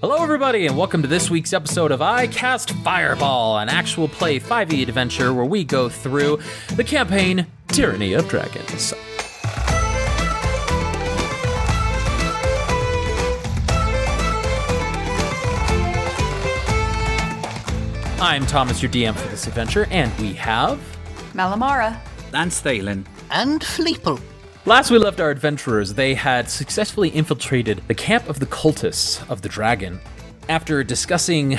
Hello, everybody, and welcome to this week's episode of I Cast Fireball, an actual play 5e adventure where we go through the campaign Tyranny of Dragons. I'm Thomas, your DM for this adventure, and we have. Malamara. And Thalen. And Fleeple. Last we left our adventurers, they had successfully infiltrated the camp of the cultists of the dragon. After discussing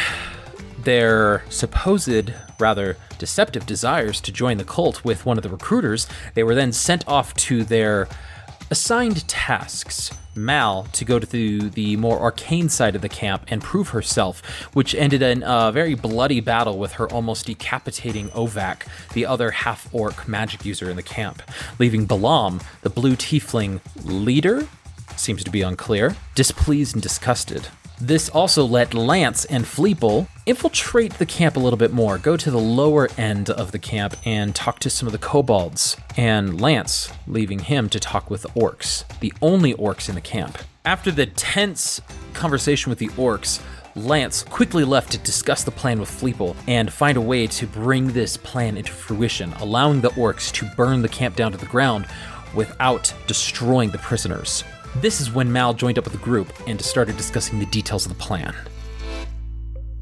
their supposed, rather deceptive desires to join the cult with one of the recruiters, they were then sent off to their assigned tasks. Mal to go to the, more arcane side of the camp and prove herself, which ended in a very bloody battle with her almost decapitating Ovak, the other half orc magic user in the camp, leaving Balam, the blue tiefling leader, seems to be unclear, displeased and disgusted. This also let Lance and Fleeple infiltrate the camp a little bit more, go to the lower end of the camp and talk to some of the kobolds, and Lance leaving him to talk with the orcs, the only orcs in the camp. After the tense conversation with the orcs, Lance quickly left to discuss the plan with Fleeple and find a way to bring this plan into fruition, allowing the orcs to burn the camp down to the ground without destroying the prisoners. This is when Mal joined up with the group and started discussing the details of the plan.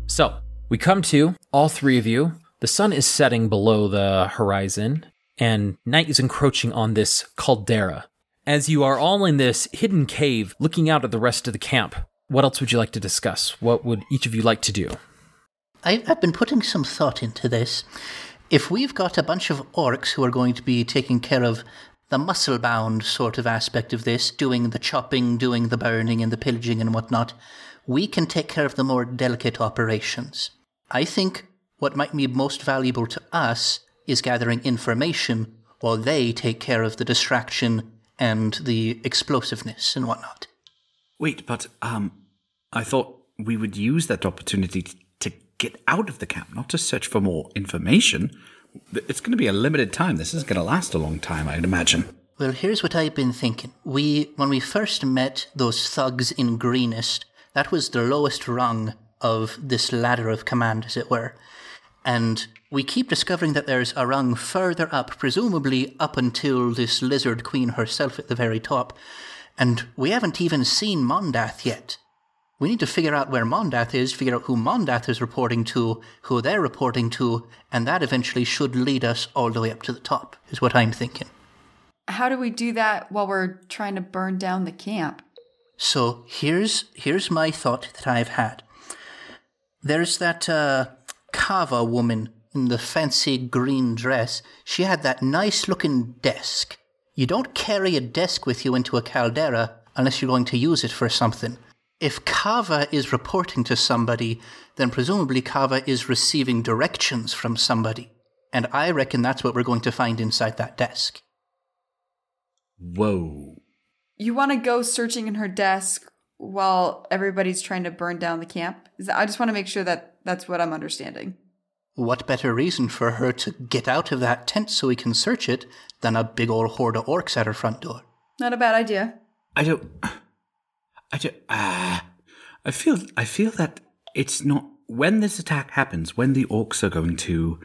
So, we come to, all three of you. The sun is setting below the horizon, and night is encroaching on this caldera. As you are all in this hidden cave looking out at the rest of the camp, what else would you like to discuss? What would each of you like to do? I've been putting some thought into this. If we've got a bunch of orcs who are going to be taking care of the muscle bound sort of aspect of this, doing the chopping, doing the burning, and the pillaging and whatnot, we can take care of the more delicate operations. I think what might be most valuable to us is gathering information while they take care of the distraction and the explosiveness and whatnot. Wait, but um, I thought we would use that opportunity to get out of the camp, not to search for more information. It's going to be a limited time. This isn't going to last a long time, I'd imagine. Well, here's what I've been thinking. We, when we first met those thugs in Greenest, that was the lowest rung of this ladder of command, as it were. And we keep discovering that there's a rung further up, presumably up until this lizard queen herself at the very top. And we haven't even seen Mondath yet. We need to figure out where Mondath is, figure out who Mondath is reporting to, who they're reporting to, and that eventually should lead us all the way up to the top, is what I'm thinking. How do we do that while we're trying to burn down the camp? So here's here's my thought that I've had. There's that uh, Kava woman in the fancy green dress. She had that nice looking desk. You don't carry a desk with you into a caldera unless you're going to use it for something. If Kava is reporting to somebody, then presumably Kava is receiving directions from somebody. And I reckon that's what we're going to find inside that desk. Whoa. You want to go searching in her desk while everybody's trying to burn down the camp? I just want to make sure that that's what I'm understanding. What better reason for her to get out of that tent so we can search it than a big old horde of orcs at her front door? Not a bad idea. I don't. I don't. Uh, I feel. I feel that it's not when this attack happens. When the orcs are going to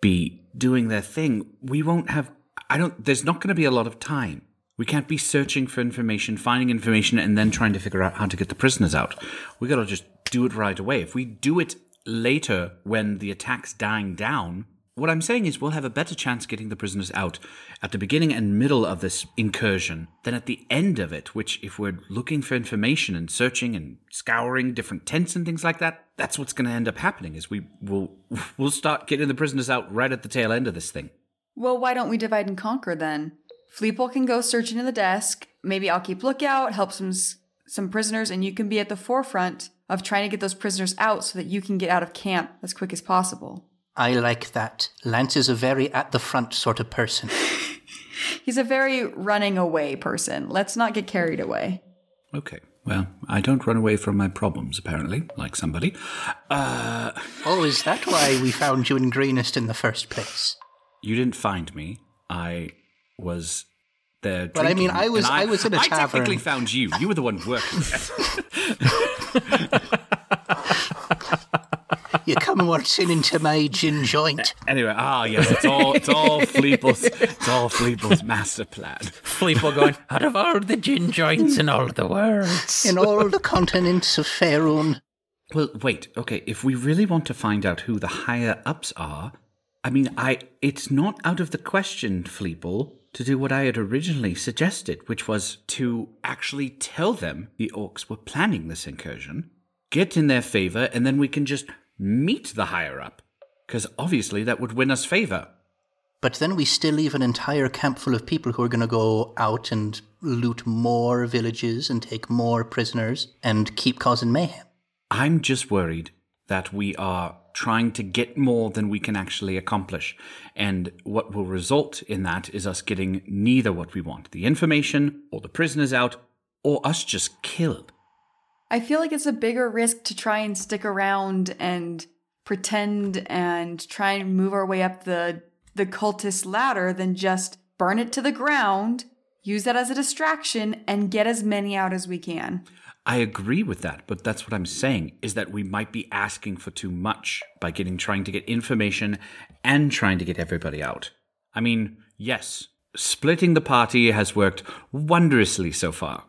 be doing their thing, we won't have. I don't. There's not going to be a lot of time. We can't be searching for information, finding information, and then trying to figure out how to get the prisoners out. We got to just do it right away. If we do it later when the attack's dying down, what I'm saying is we'll have a better chance getting the prisoners out at the beginning and middle of this incursion than at the end of it, which if we're looking for information and searching and scouring different tents and things like that, that's what's going to end up happening is we will we'll start getting the prisoners out right at the tail end of this thing. Well, why don't we divide and conquer then? Fleeple can go searching in the desk. Maybe I'll keep lookout, help some some prisoners, and you can be at the forefront of trying to get those prisoners out so that you can get out of camp as quick as possible. I like that. Lance is a very at the front sort of person. He's a very running away person. Let's not get carried away. Okay. Well, I don't run away from my problems, apparently, like somebody. Uh, oh, is that why we found you in Greenest in the first place? You didn't find me. I was there. But I mean, I was I, I, was in a I tavern. I technically found you. You were the one working there. man waltzing into my gin joint. Anyway, ah, yes, it's all it's all Fleeple's it's all Fleeple's master plan. Fleeple going, out of all the gin joints in all the world. In all the continents of Faerun. Well, wait. Okay, if we really want to find out who the higher ups are, I mean, I it's not out of the question, Fleeple, to do what I had originally suggested, which was to actually tell them the orcs were planning this incursion, get in their favor, and then we can just meet the higher up. Because obviously that would win us favor. But then we still leave an entire camp full of people who are going to go out and loot more villages and take more prisoners and keep causing mayhem. I'm just worried that we are trying to get more than we can actually accomplish. And what will result in that is us getting neither what we want the information, or the prisoners out, or us just killed. I feel like it's a bigger risk to try and stick around and pretend and try and move our way up the the cultist ladder than just burn it to the ground, use that as a distraction, and get as many out as we can. I agree with that, but that's what I'm saying is that we might be asking for too much by getting trying to get information and trying to get everybody out. I mean, yes, splitting the party has worked wondrously so far.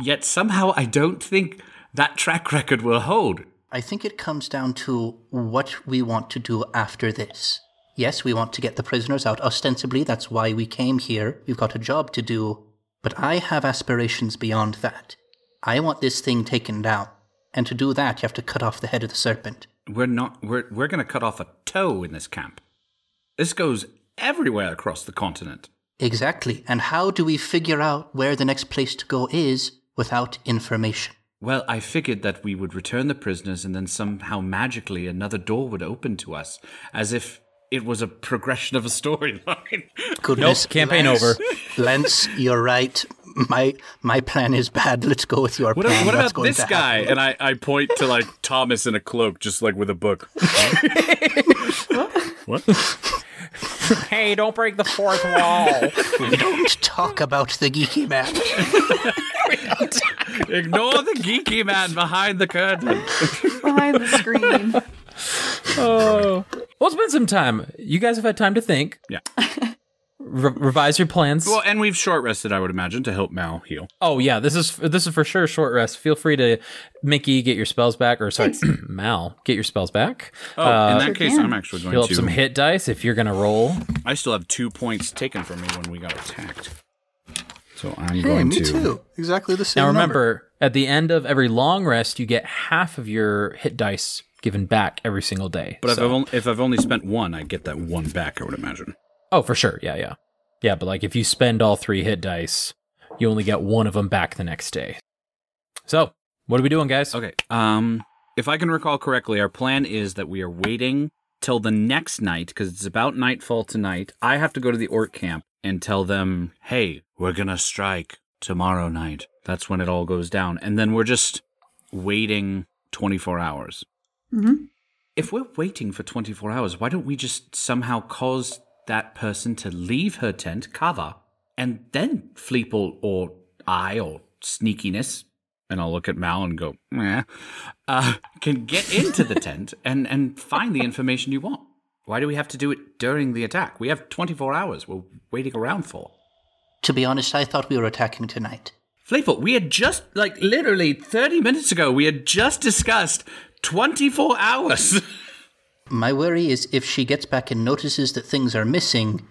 Yet somehow I don't think that track record will hold. I think it comes down to what we want to do after this. Yes, we want to get the prisoners out. Ostensibly, that's why we came here. We've got a job to do. But I have aspirations beyond that. I want this thing taken down. And to do that, you have to cut off the head of the serpent. We're not we're we're going to cut off a toe in this camp. This goes everywhere across the continent. Exactly. And how do we figure out where the next place to go is without information? Well, I figured that we would return the prisoners and then somehow magically another door would open to us, as if it was a progression of a storyline. Goodness. Nope, campaign Lance- over. Lance, you're right. My my plan is bad. Let's go with your What, plan. what What's about this guy? happen? And I, I point to like Thomas in a cloak, just like with a book. what? Hey, don't break the fourth wall. Don't talk about the geeky man. Ignore the geeky man behind the curtain. Behind the screen. oh. Well, it's been some time. You guys have had time to think. Yeah. Re- revise your plans. Well, and we've short rested, I would imagine, to help Mal heal. oh yeah, this is this is for sure short rest. Feel free to Mickey get your spells back, or sorry, Mal get your spells back. Oh, Uh, in that Sure case, can. I'm actually going Heal up some hit dice if you're gonna roll. I still have two points taken from me when we got attacked. So I'm Hey, going me to. too. Exactly the same. Now number. remember, at the end of every long rest, you get half of your hit dice given back every single day. But if I've, only, if I've only spent one, I get that one back, I would imagine. oh, for sure, yeah, yeah, yeah. But like, if you spend all three hit dice, you only get one of them back the next day. So, what are we doing, guys? Okay. Um, if I can recall correctly, our plan is that we are waiting till the next night because it's about nightfall tonight. I have to go to the orc camp and tell them, "Hey, we're gonna strike tomorrow night." That's when it all goes down, and then we're just waiting 24 hours. Mhm. If we're waiting for 24 hours, why don't we just somehow cause that person to leave her tent, cover, and then Fleeple or I or Sneakiness, and I'll look at Mal and go, Meh, uh, can get into the tent and, and find the information you want. Why do we have to do it during the attack? We have 24 hours we're waiting around for. To be honest, I thought we were attacking tonight. Fleeple, we had just, like, literally 30 minutes ago, we had just discussed 24 hours. My worry is if she gets back and notices that things are missing,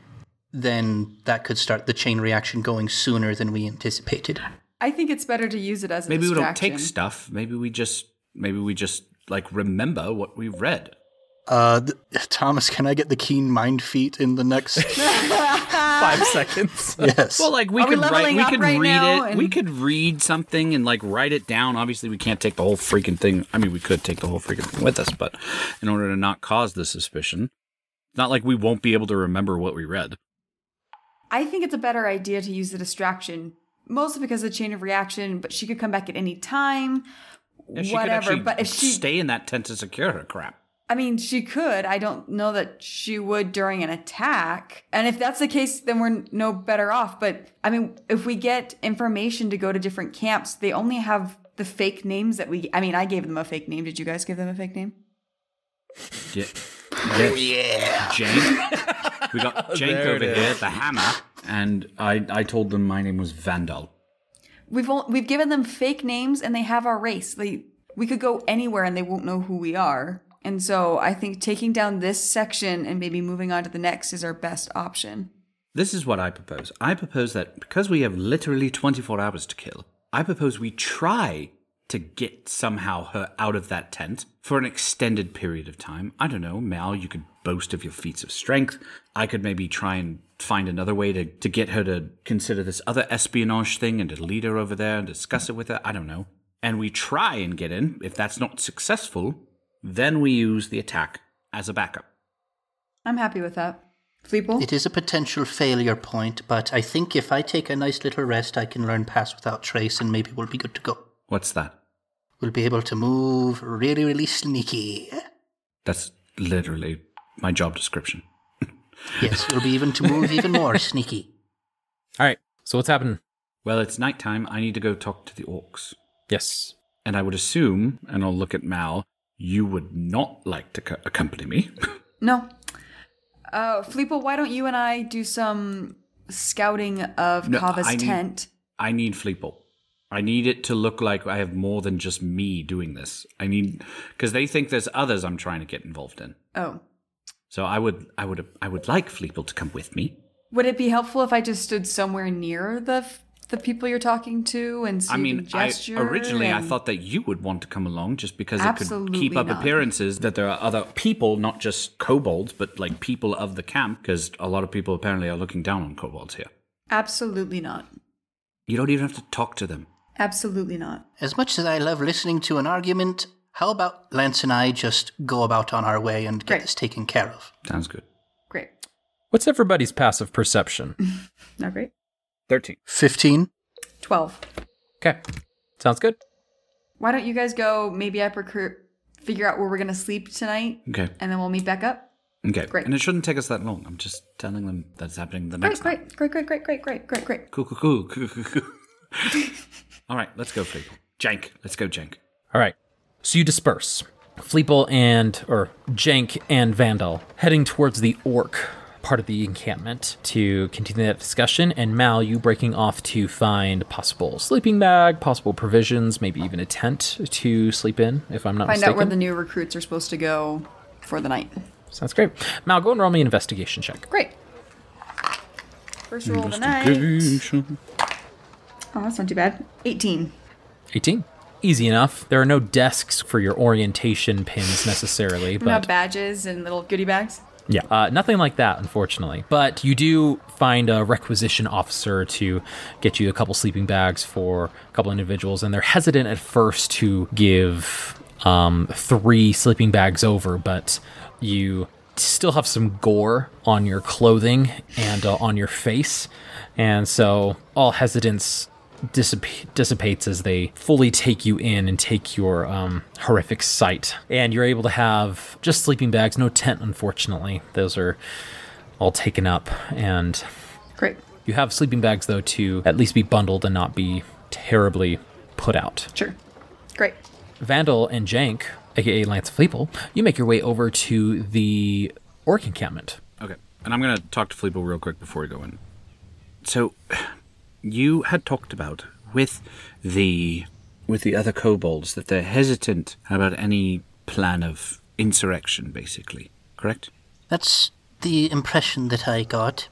then that could start the chain reaction going sooner than we anticipated. I think it's better to use it as a maybe we don't take stuff. Maybe we just, maybe we just, like, remember what we've read. Uh, th- Thomas, can I get the keen mind feat in the next? Five seconds. yes. Well, like we Are we could write, we could right read it. and- We could read something and like write it down. Obviously, we can't take the whole freaking thing. I mean, we could take the whole freaking thing with us, but in order to not cause the suspicion, it's not like we won't be able to remember what we read. I think it's a better idea to use the distraction, mostly because of the chain of reaction, but she could come back at any time. Yeah, she whatever. actually But if she stay in that tent to secure her crap. I mean, she could. I don't know that she would during an attack. And if that's the case, then we're no better off. But I mean, if we get information to go to different camps, they only have the fake names that we. I mean, I gave them a fake name. Did you guys give them a fake name? Yeah. Oh, yeah. Jank. We got Jank over it here, the hammer, and I, I told them my name was Vandal. We've all, we've given them fake names and they have our race. They we could go anywhere and they won't know who we are. And so I think taking down this section and maybe moving on to the next is our best option. This is what I propose. I propose that because we have literally 24 hours to kill, I propose we try to get somehow her out of that tent for an extended period of time. I don't know, Mal, you could boast of your feats of strength. I could maybe try and find another way to, to get her to consider this other espionage thing and to lead her over there and discuss it with her. I don't know. And we try and get in. If that's not successful, then we use the attack as a backup. I'm happy with that. Fleeple? It is a potential failure point, but I think if I take a nice little rest, I can learn pass without trace and maybe we'll be good to go. What's that? We'll be able to move really, really sneaky. That's literally my job description. Yes, we'll be even to move even more sneaky. All right. So what's happening? Well, it's nighttime. I need to go talk to the orcs. Yes. And I would assume, and I'll look at Mal, you would not like to co- accompany me. No. Uh, Fleeple, why don't you and I do some scouting of No, Kava's I need- tent? I need Fleeple. I need it to look like I have more than just me doing this. I need because they think there's others I'm trying to get involved in. Oh. So I would, I would, I would like Fleeple to come with me. Would it be helpful if I just stood somewhere near the the people you're talking to and so I you mean, can I, gesture? originally I thought that you would want to come along just because it could keep up not. appearances that there are other people, not just kobolds, but like people of the camp. Because a lot of people apparently are looking down on kobolds here. Absolutely not. You don't even have to talk to them. Absolutely not. As much as I love listening to an argument, how about Lance and I just go about on our way and get Great. this taken care of? Sounds good. Great. What's everybody's passive perception? Not great. 13. 15? 12. Okay. Sounds good. Why don't you guys go? Maybe I procure, figure out where we're going to sleep tonight Okay. and then we'll meet back up. Okay. Great. And it shouldn't take us that long. I'm just telling them that it's happening the Great, next night. great, great, great, great, great, great, great, great. Cool, cool, cool, cool, cool, cool. All right, let's go, Fleeple. Jank, let's go, Jank. All right. So you disperse. Fleeple and, or Jank and Vandal heading towards the orc part of the encampment to continue that discussion. And Mal, you breaking off to find possible sleeping bag, possible provisions, maybe even a tent to sleep in, if I'm not mistaken. Find mistaken. out where the new recruits are supposed to go for the night. Sounds great. Mal, go and roll me an investigation check. Great. First roll of the night. Oh, that's not too bad. 18. 18. Easy enough. There are no desks for your orientation pins necessarily, We have but badges and little goodie bags. Yeah, uh, nothing like that, unfortunately. But you do find a requisition officer to get you a couple sleeping bags for a couple individuals, and they're hesitant at first to give um, three sleeping bags over, but you still have some gore on your clothing and uh, on your face, and so all hesitance dissip- dissipates as they fully take you in and take your um, horrific sight. And you're able to have just sleeping bags, no tent, unfortunately. Those are all taken up. And Great. you have sleeping bags, though, to at least be bundled and not be terribly put out. Sure. Great. Vandal and Jank, aka Lance Fleeple, you make your way over to the orc encampment. Okay, and I'm going to talk to Fleeple real quick before we go in. So, you had talked about with the with the other kobolds that they're hesitant about any plan of insurrection, basically. Correct? That's the impression that I got.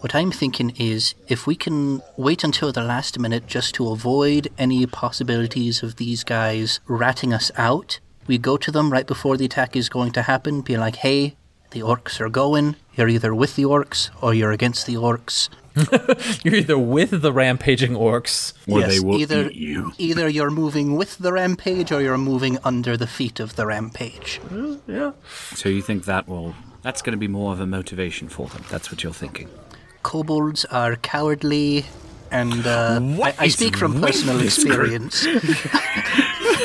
What I'm thinking is if we can wait until the last minute just to avoid any possibilities of these guys ratting us out, we go to them right before the attack is going to happen, be like, hey, the orcs are going. You're either with the orcs or you're against the orcs. You're either with the rampaging orcs. Or Yes, they will either, eat you. Either you're moving with the rampage or you're moving under the feet of the rampage. Yeah. So you think that will that's going to be more of a motivation for them? That's what you're thinking. Kobolds are cowardly, and uh, I, I speak from personal with this group? experience.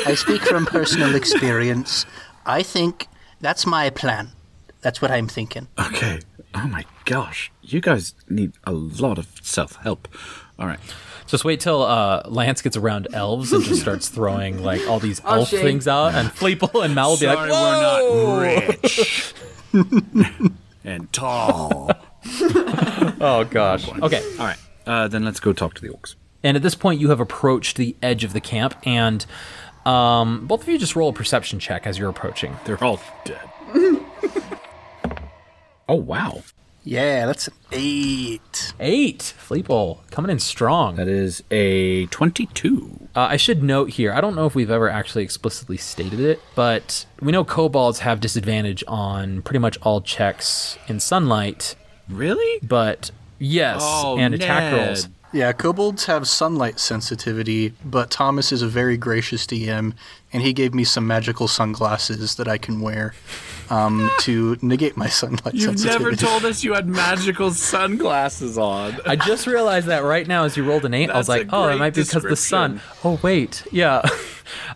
I speak from personal experience. I think that's my plan. That's what I'm thinking. Okay. Oh my gosh, you guys need a lot of self help. All right. Just wait till uh, Lance gets around elves and just starts throwing like all these Oh, elf shade. things out, and Fleeple and Mal will be like, "Whoa!" we're not rich and tall. Oh gosh. Okay. All right, uh, then let's go talk to the orcs. And at this point, you have approached the edge of the camp, and um, both of you just roll a perception check as you're approaching. They're all dead. Oh wow, Yeah, that's an eight. Eight. Fleeple coming in strong. that is a twenty-two. Uh, I should note here, I don't know if we've ever actually explicitly stated it, but we know kobolds have disadvantage on pretty much all checks in sunlight, Really? but yes, Oh, and attack Ned. rolls. Yeah, kobolds have sunlight sensitivity, but Thomas is a very gracious DM, and he gave me some magical sunglasses that I can wear um, to negate my sunlight sensitivity. You've sensitivity. never told us you had magical sunglasses on. I just realized that right now as you rolled an eight, I was like, oh, it might be because the sun. Oh, wait. Yeah.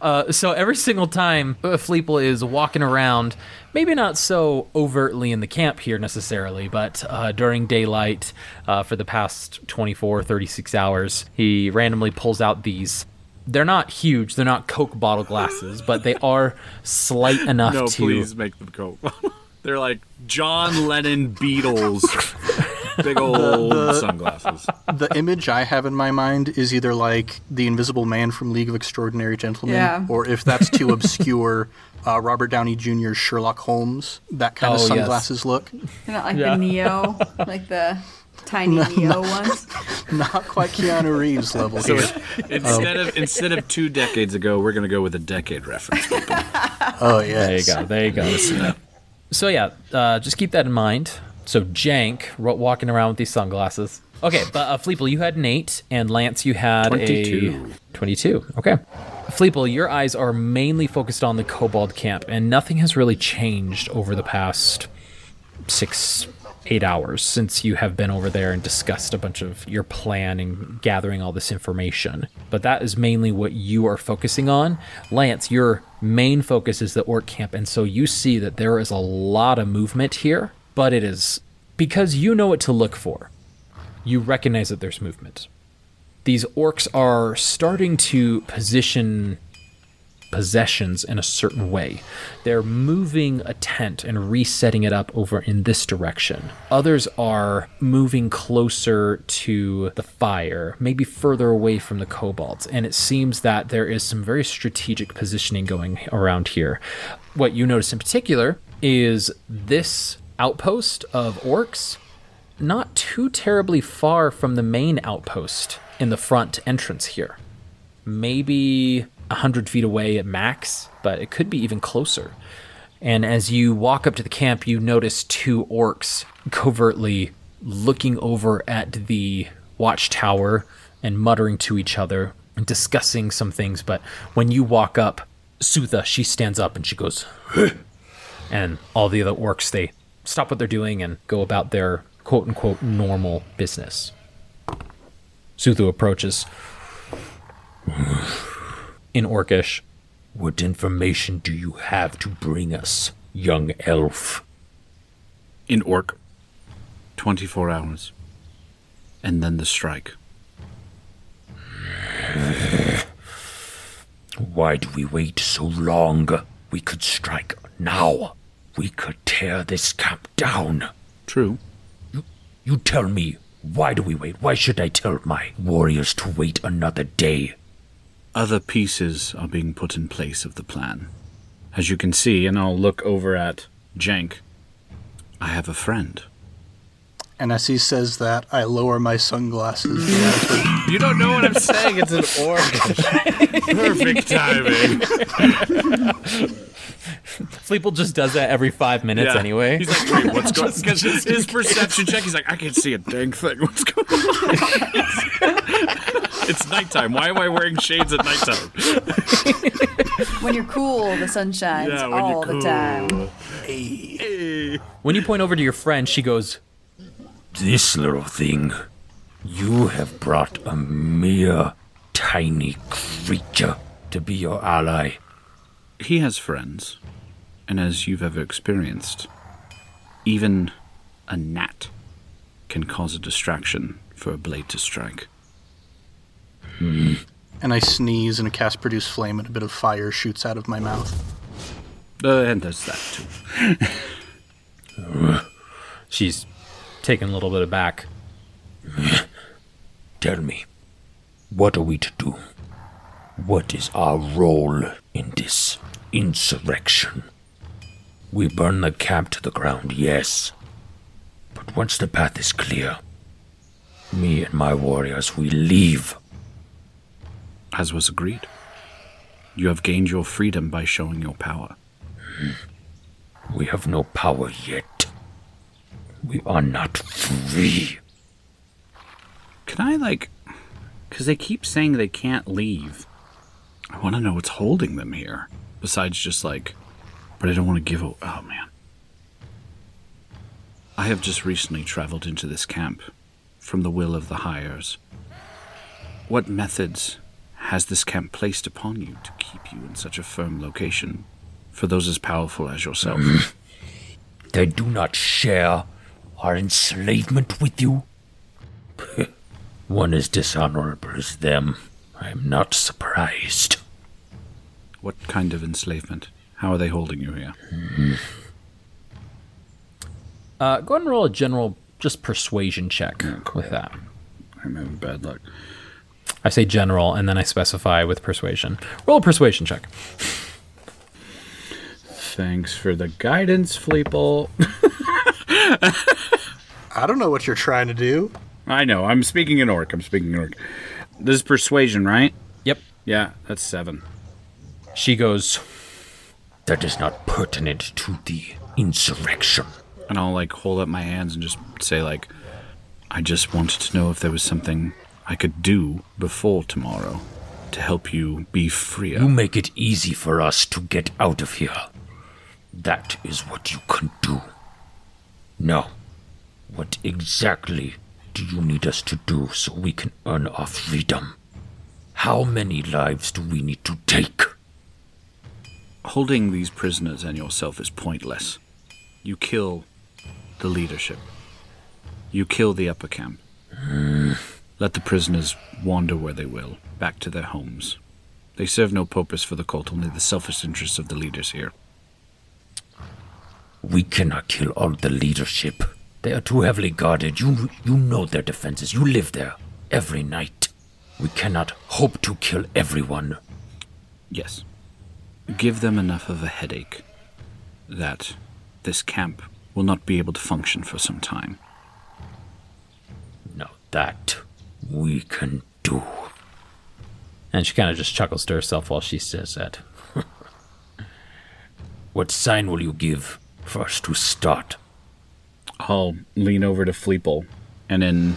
Uh, so every single time Fleeple is walking around, maybe not so overtly in the camp here necessarily, but uh, during daylight uh, for the past 24, 36 hours, he randomly pulls out these. They're not huge, they're not Coke bottle glasses, but they are slight enough No, to. please make them go. They're like John Lennon Beatles. Big old sunglasses. the image I have in my mind is either like the Invisible Man from League of Extraordinary Gentlemen, Yeah. or if that's too obscure, uh, Robert Downey Jr.'s Sherlock Holmes, that kind Oh, of yes. sunglasses look. They're not like Yeah. the Neo, like the tiny Neo ones. Not quite Keanu Reeves level So here. instead of instead of two decades ago, we're gonna go with a decade reference. Oh, yeah. There you go. There you go. So yeah, uh, just keep that in mind. So Jank walking around with these sunglasses. Okay, but uh, Fleeple, you had an eight, and Lance, you had 22. a twenty-two. Okay, Fleeple, your eyes are mainly focused on the Kobold camp, and nothing has really changed over the past six, eight hours since you have been over there and discussed a bunch of your plan and gathering all this information. But that is mainly what you are focusing on. Lance, your main focus is the orc camp, and so you see that there is a lot of movement here, but it is because you know what to look for. You recognize that there's movement. These orcs are starting to position possessions in a certain way. They're moving a tent and resetting it up over in this direction. Others are moving closer to the fire, maybe further away from the kobolds. And it seems that there is some very strategic positioning going around here. What you notice in particular is this outpost of orcs not too terribly far from the main outpost in the front entrance here maybe 100 feet away at max, but it could be even closer. And as you walk up to the camp, you notice two orcs covertly looking over at the watchtower and muttering to each other and discussing some things. But when you walk up, Sutha, she stands up and she goes, and all the other orcs, they stop what they're doing and go about their quote unquote normal business. Suthu approaches in Orcish. What information do you have to bring us, young elf? In Orc, 24 hours. And then the strike. Why do we wait so long? We could strike now. We could tear this camp down. True. You you tell me, why do we wait? Why should I tell my warriors to wait another day? Other pieces are being put in place of the plan. As you can see, and I'll look over at Jank, I have a friend. And as he says that, I lower my sunglasses. You don't know what I'm saying. It's an orc. Perfect timing. Fleeple just does that every five minutes Yeah. anyway. He's like, wait, what's going? Because his perception check, he's like, I can't see a dang thing. What's going on? it's nighttime. Why am I wearing shades at nighttime? When you're cool, the sun shines Yeah, all you're the time. cool. when you point over to your friend, she goes, This little thing. You have brought a mere tiny creature to be your ally. He has friends, and as you've ever experienced, even a gnat can cause a distraction for a blade to strike. And I sneeze and a cast produce flame, and a bit of fire shoots out of my mouth. Uh, and there's that too. She's taken a little bit aback. Tell me, what are we to do? What is our role in this insurrection? We burn the camp to the ground, yes. But once the path is clear, me and my warriors, we leave. As was agreed. You have gained your freedom by showing your power. Hmm. We have no power yet. We are not free. Can I, like. Because they keep saying they can't leave. I want to know what's holding them here. Besides just like. But I don't want to give. A, oh, man. I have just recently traveled into this camp from the will of the hires. What methods has this camp placed upon you to keep you in such a firm location for those as powerful as yourself? They do not share our enslavement with you. One as dishonorable as them. I am not surprised. what kind of enslavement? How are they holding you here? Uh, go ahead and roll a general, just persuasion check with that. I'm having bad luck. I say general, and then I specify with persuasion. Roll a persuasion check. Thanks for the guidance, Fleeple. I don't know what you're trying to do. I know. I'm speaking in orc. I'm speaking in orc. This is persuasion, right? Yep. Yeah, that's seven. She goes, That is not pertinent to the insurrection. And I'll like hold up my hands and just say like, I just wanted to know if there was something I could do before tomorrow to help you be freer. You make it easy for us to get out of here. That is what you can do. Now, what exactly do you need us to do so we can earn our freedom? How many lives do we need to take? Holding these prisoners and yourself is pointless. You kill the leadership. You kill the upper camp. Hmm. Let the prisoners wander where they will, back to their homes. They serve no purpose for the cult, only the selfish interests of the leaders here. We cannot kill all the leadership. They are too heavily guarded. You you know their defenses. You live there every night. We cannot hope to kill everyone. Yes. Give them enough of a headache that this camp will not be able to function for some time. Now that we can do. and she kind of just chuckles to herself while she says that. What sign will you give for us to start? I'll lean over to Fleeple, and in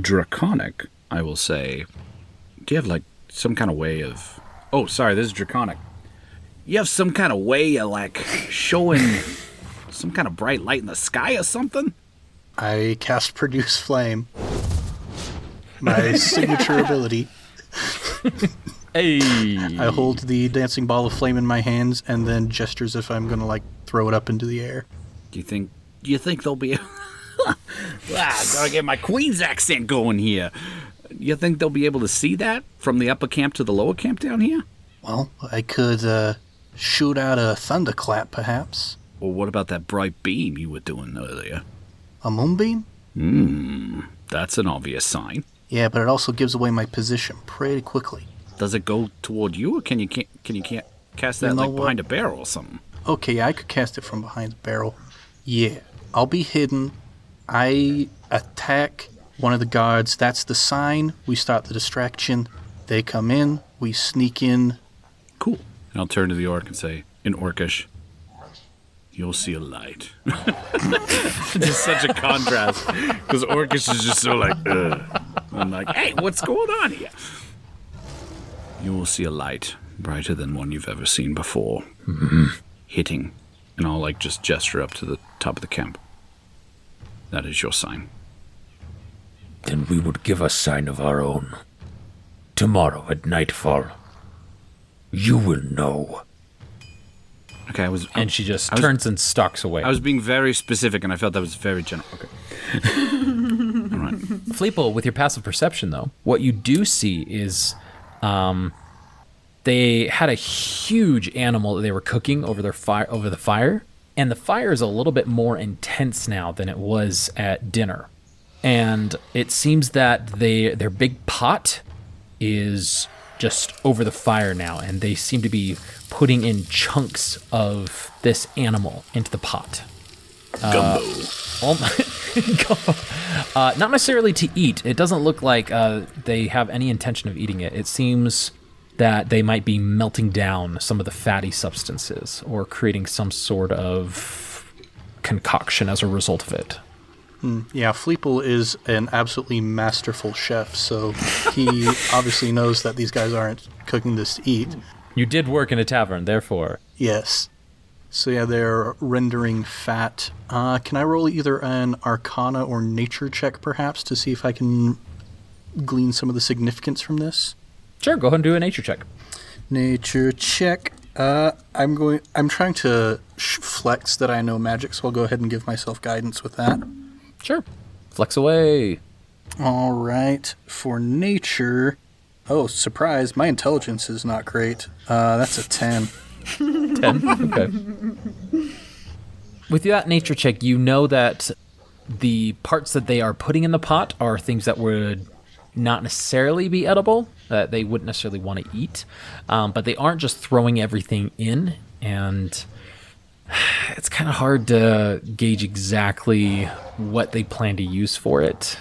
Draconic, I will say, Do you have like some kind of way of. Oh, sorry, this is Draconic. You have some kind of way of like showing some kind of bright light in the sky or something? I cast produce flame. My signature ability. Hey! I hold the dancing ball of flame in my hands and then gestures if I'm gonna like throw it up into the air. Do you think. Do you think they'll be. ah, gotta get my Queen's accent going here. You think they'll be able to see that from the upper camp to the lower camp down here? Well, I could uh, shoot out a thunderclap, perhaps. Or what about that bright beam you were doing earlier? A moonbeam? Hmm, that's an obvious sign. Yeah, but it also gives away my position pretty quickly. Does it go toward you, or can you can't, can you can't cast that You know like what? behind a barrel or something? Okay, I could cast it from behind the barrel. Yeah, I'll be hidden. I attack one of the guards. That's the sign. We start the distraction. They come in. We sneak in. Cool. And I'll turn to the orc and say, in orcish, "You'll see a light." just such a contrast, because orcish is just so like, Ugh. I'm like, "Hey, what's going on here?" You will see a light brighter than one you've ever seen before, mm-hmm. Hitting, and I'll like just gesture up to the top of the camp. That is your sign. Then we would give a sign of our own. Tomorrow at nightfall. You will know. Okay, I was. and she just I was- turns and stalks away. I was being very specific, and I felt that was very general. Okay. All right. Fleeple, with your passive perception, though, what you do see is um, they had a huge animal that they were cooking over their fire over the fire, and the fire is a little bit more intense now than it was at dinner. And it seems that they their big pot is just over the fire now, and they seem to be putting in chunks of this animal into the pot. Gumbo. Gumbo. uh, not necessarily to eat. It doesn't look like uh, they have any intention of eating it. It seems that they might be melting down some of the fatty substances or creating some sort of concoction as a result of it. Yeah, Fleeple is an absolutely masterful chef, so he obviously knows that these guys aren't cooking this to eat. You did work in a tavern, therefore. Yes. So yeah, they're rendering fat. Uh, can I roll either an Arcana or Nature check, perhaps, to see if I can glean some of the significance from this? Sure, go ahead and do a nature check. Nature check. Uh, I'm going. I'm trying to sh- flex that I know magic, so I'll go ahead and give myself guidance with that. Sure. Flex away. All right. For nature, oh surprise, my intelligence is not great. Uh, that's a ten. 10. Okay. With that nature check, you know that the parts that they are putting in the pot are things that would not necessarily be edible, that they wouldn't necessarily want to eat, um, but they aren't just throwing everything in, and it's kind of hard to gauge exactly what they plan to use for it.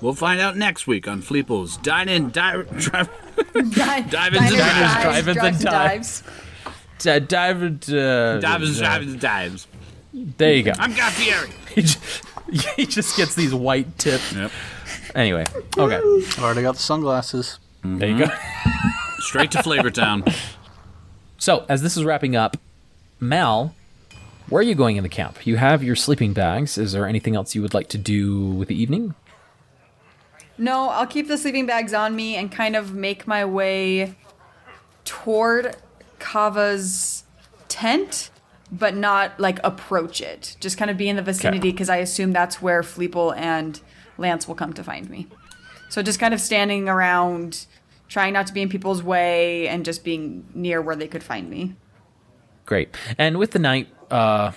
We'll find out next week on Fleeple's Dine In, Dive, Drive. Dive, Dive into dives, drive into drives, and dives. D- dive, uh, Dives, dives, dives. There you go. I'm Guy Fieri. He just, he just gets these white tips. Yep. Anyway, okay. I already got the sunglasses. There you go. Mm-hmm. Straight to Flavortown. So, as this is wrapping up, Mal, where are you going in the camp? You have your sleeping bags. Is there anything else you would like to do with the evening? No, I'll keep the sleeping bags on me and kind of make my way toward Kava's tent, but not like approach it. Just kind of be in the vicinity because I assume that's where Fleeple and Lance will come to find me. So just kind of standing around, trying not to be in people's way and just being near where they could find me. Great. And with the night, uh,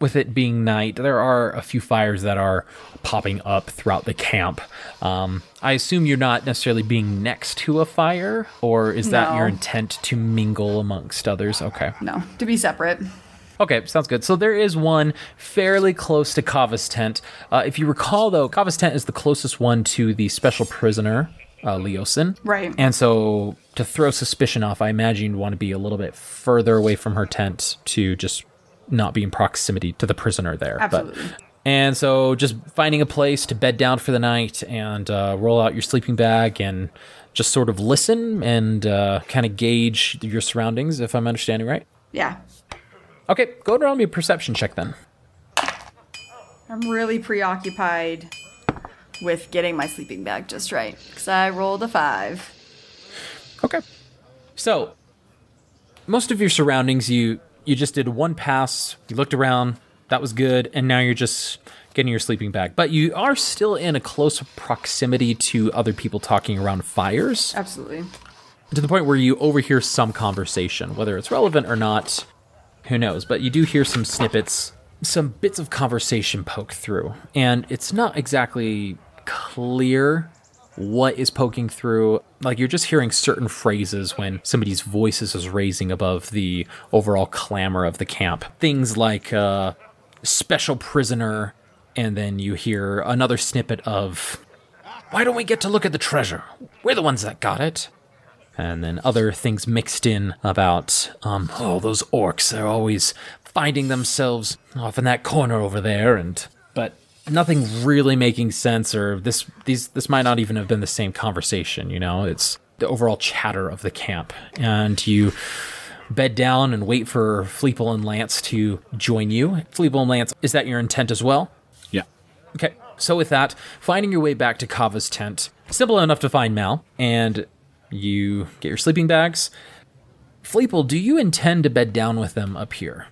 with it being night, there are a few fires that are popping up throughout the camp. Um, I assume you're not necessarily being next to a fire, or is that No. your intent to mingle amongst others? Okay. No, to be separate. Okay, sounds good. So there is one fairly close to Kava's tent. Uh, if you recall, though, Kava's tent is the closest one to the special prisoner, uh, Leosin. Right. And so to throw suspicion off, I imagine you'd want to be a little bit further away from her tent to just not be in proximity to the prisoner there. But- Absolutely. and so just finding a place to bed down for the night and uh, roll out your sleeping bag and just sort of listen and uh, kind of gauge your surroundings, if I'm understanding right. Yeah. Okay, go around me a perception check then. I'm really preoccupied with getting my sleeping bag just right because I rolled a five. Okay. So, most of your surroundings, you you just did one pass. You looked around. That was good, and now you're just getting your sleeping bag. But you are still in a close proximity to other people talking around fires, Absolutely. to the point where you overhear some conversation, whether it's relevant or not. Who knows? But you do hear some snippets, some bits of conversation poke through, and it's not exactly clear what is poking through. Like you're just hearing certain phrases when somebody's voices is raising above the overall clamor of the camp. Things like uh, special prisoner, and then you hear another snippet of, Why don't we get to look at the treasure? We're the ones that got it. And then other things mixed in about, um, oh, those orcs, they're always finding themselves off in that corner over there, and, but nothing really making sense or this these this might not even have been the same conversation you know it's the overall chatter of the camp and you bed down and wait for Fleeple and Lance to join you Fleeple and Lance is that your intent as well Yeah. Okay, so with that, finding your way back to Kava's tent, simple enough to find Mal, and you get your sleeping bags. Fleeple, do you intend to bed down with them up here?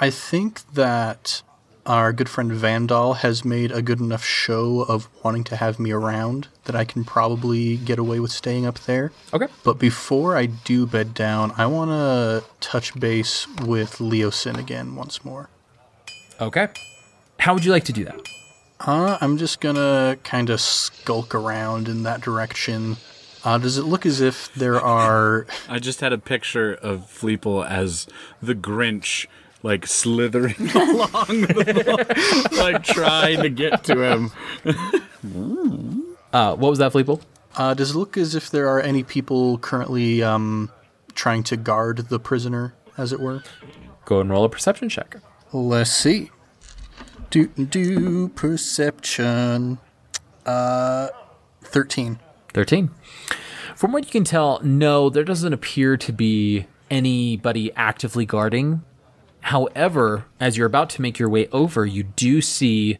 I think that our good friend Vandal has made a good enough show of wanting to have me around that I can probably get away with staying up there. Okay. But before I do bed down, I want to touch base with Leosin again once more. Okay. How would you like to do that? Uh, I'm just gonna kind of skulk around in that direction. Uh, does it look as if there are I just had a picture of Fleeple as the Grinch, like slithering along the floor, like trying to get to him. Uh, what was that, Fleeple? Uh, does it look as if there are any people currently um, trying to guard the prisoner, as it were? Go and roll a perception check. Let's see. Do do perception. Uh, thirteen. 13. From what you can tell, no, there doesn't appear to be anybody actively guarding. However, as you're about to make your way over, you do see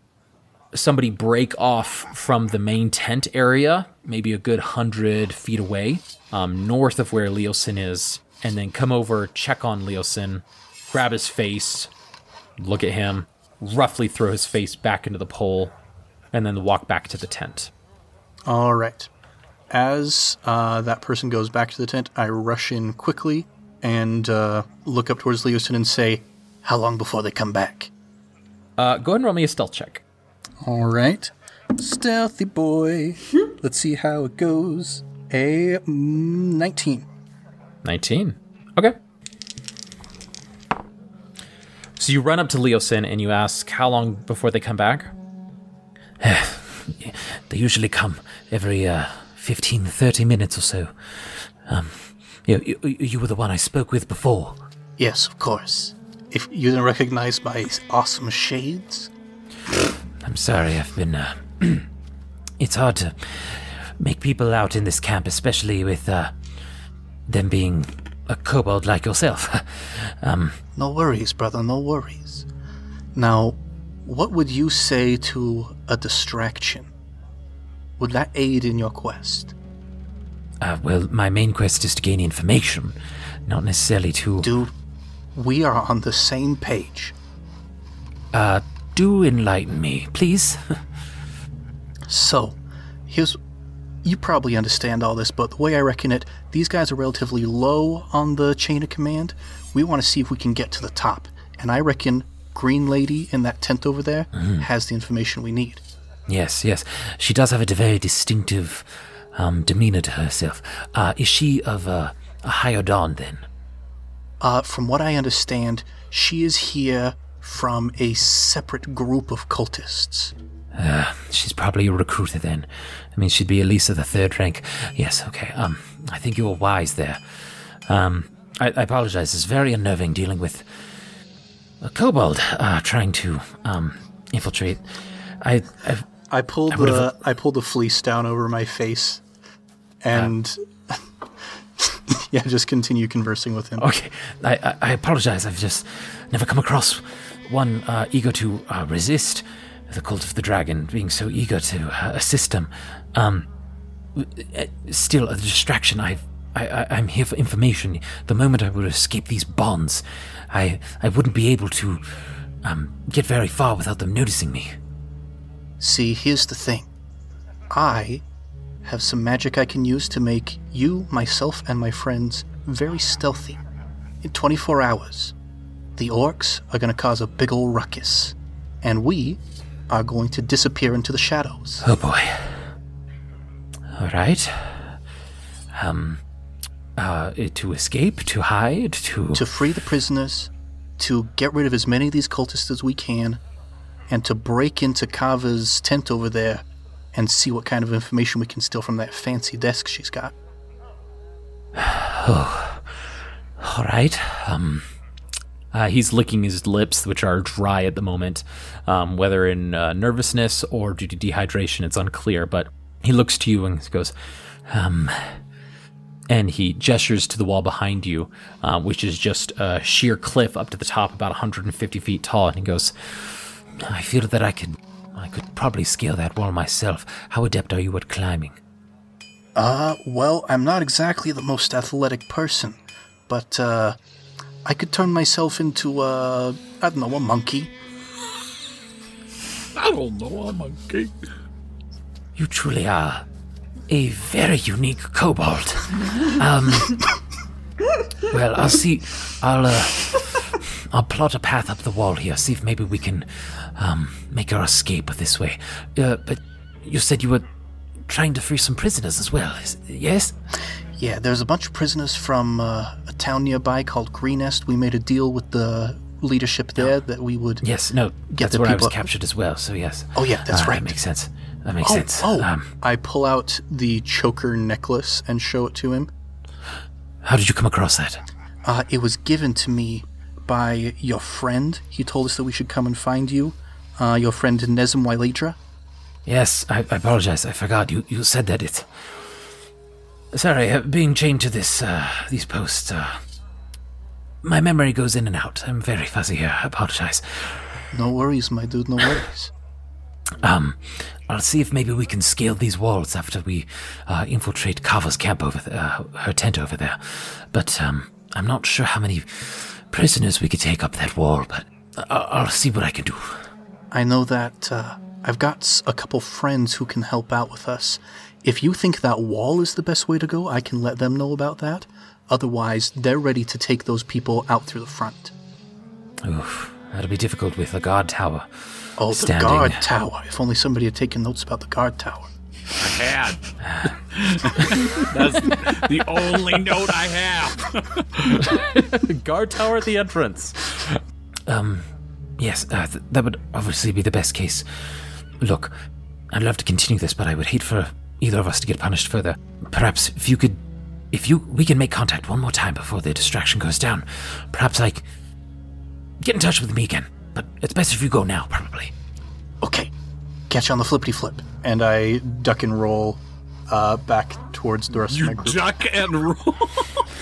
somebody break off from the main tent area, maybe a good hundred feet away, um, north of where Leosin is, and then come over, check on Leosin, grab his face, look at him, roughly throw his face back into the pole, and then walk back to the tent. All right. As uh, that person goes back to the tent, I rush in quickly and uh, look up towards Leosin and say, "How long before they come back?" Uh, go ahead and roll me a stealth check. All right. Stealthy boy. Let's see how it goes. A mm, 19. 19. Okay. So you run up to Leosin and you ask how long before they come back? they usually come every uh, 15, 30 minutes or so. Um, you, you, you were the one I spoke with before. Yes, of course. If you didn't recognize my awesome shades, I'm sorry, I've been. Uh, it's hard to make people out in this camp, especially with uh, them being a kobold like yourself. um, no worries, brother, no worries. Now, what would you say to a distraction? Would that aid in your quest? uh, well, my main quest is to gain information, not necessarily to. Dude, we are on the same page. Uh, do enlighten me, please. So, here's. You probably understand all this, but the way I reckon it, these guys are relatively low on the chain of command. We want to see if we can get to the top. And I reckon Green Lady in that tent over there has the information we need. yes, yes. She does have a very distinctive um, demeanor to herself. Uh, is she of uh, a higher dawn then? Uh, from what I understand, she is here from a separate group of cultists. Uh, she's probably a recruiter then. I mean, she'd be at least of the third rank. Yes, okay. Um, I think you were wise there. Um, I, I apologize. It's very unnerving dealing with a kobold uh, trying to um, infiltrate. I, I I pulled would've- the I pulled the fleece down over my face, and yeah, just continue conversing with him. Okay, I, I, I apologize. I've just never come across one uh, eager to uh, resist the cult of the dragon, being so eager to uh, assist them. Um, uh, still, a distraction. I've, I, I, I'm here for information. The moment I would escape these bonds, I, I wouldn't be able to um, get very far without them noticing me. See, here's the thing. I have some magic I can use to make you, myself, and my friends very stealthy. In 24 hours, the orcs are going to cause a big ol' ruckus, and we are going to disappear into the shadows. Oh boy. All right. Um, uh, to escape, to hide, to. To free the prisoners, to get rid of as many of these cultists as we can, and to break into Kava's tent over there and see what kind of information we can steal from that fancy desk she's got. Oh, all right. Um, Uh, he's licking his lips, which are dry at the moment. Um, whether in uh, nervousness or due to dehydration, it's unclear. But he looks to you and goes, um, and he gestures to the wall behind you, uh, which is just a sheer cliff up to the top, about 150 feet tall. And he goes, I feel that I could, I could probably scale that wall myself. How adept are you at climbing? Uh, well, I'm not exactly the most athletic person, but, uh, I could turn myself into, a, I don't know, a monkey. I don't know. A monkey. You truly are a very unique kobold. Um, well, I'll see. I'll uh, I'll plot a path up the wall here. See if maybe we can um, make our escape this way. Uh, but you said you were trying to free some prisoners as well. Is, yes. Yeah, there's a bunch of prisoners from uh, a town nearby called Greenest. We made a deal with the leadership there that we would. Yes. No. Get that's the where I was people- captured as well. So yes. Oh, yeah, that's Uh, right. That makes sense. That makes Oh, sense. oh. Um, I pull out the choker necklace and show it to him. how did you come across that? Uh, it was given to me by your friend. He told us that we should come and find you. Uh, your friend Nezem Wylidra. Yes, I, I apologize. I forgot. You you said that it. Sorry, uh, being chained to this uh, these posts. Uh, my memory goes in and out. I'm very fuzzy here. I apologize. No worries, my dude, no worries. Um, I'll see if maybe we can scale these walls after we uh, infiltrate Kava's camp over uh, her tent over there. But um, I'm not sure how many prisoners we could take up that wall. But I- I'll see what I can do. I know that uh, I've got a couple friends who can help out with us. If you think that wall is the best way to go, I can let them know about that. Otherwise, they're ready to take those people out through the front. Oof, that'll be difficult with the guard tower. Oh, the Standing. guard tower. If only somebody had taken notes about the guard tower. I had. That's the only note I have. Guard tower at the entrance. Um, yes, uh, th- that would obviously be the best case. Look, I'd love to continue this, but I would hate for either of us to get punished further. Perhaps if you could, if you, we can make contact one more time before the distraction goes down. Perhaps like get in touch with me again. But it's best if you go now, probably. Okay, catch you on the flippity flip. And I duck and roll uh, back towards the rest of my group. duck and roll.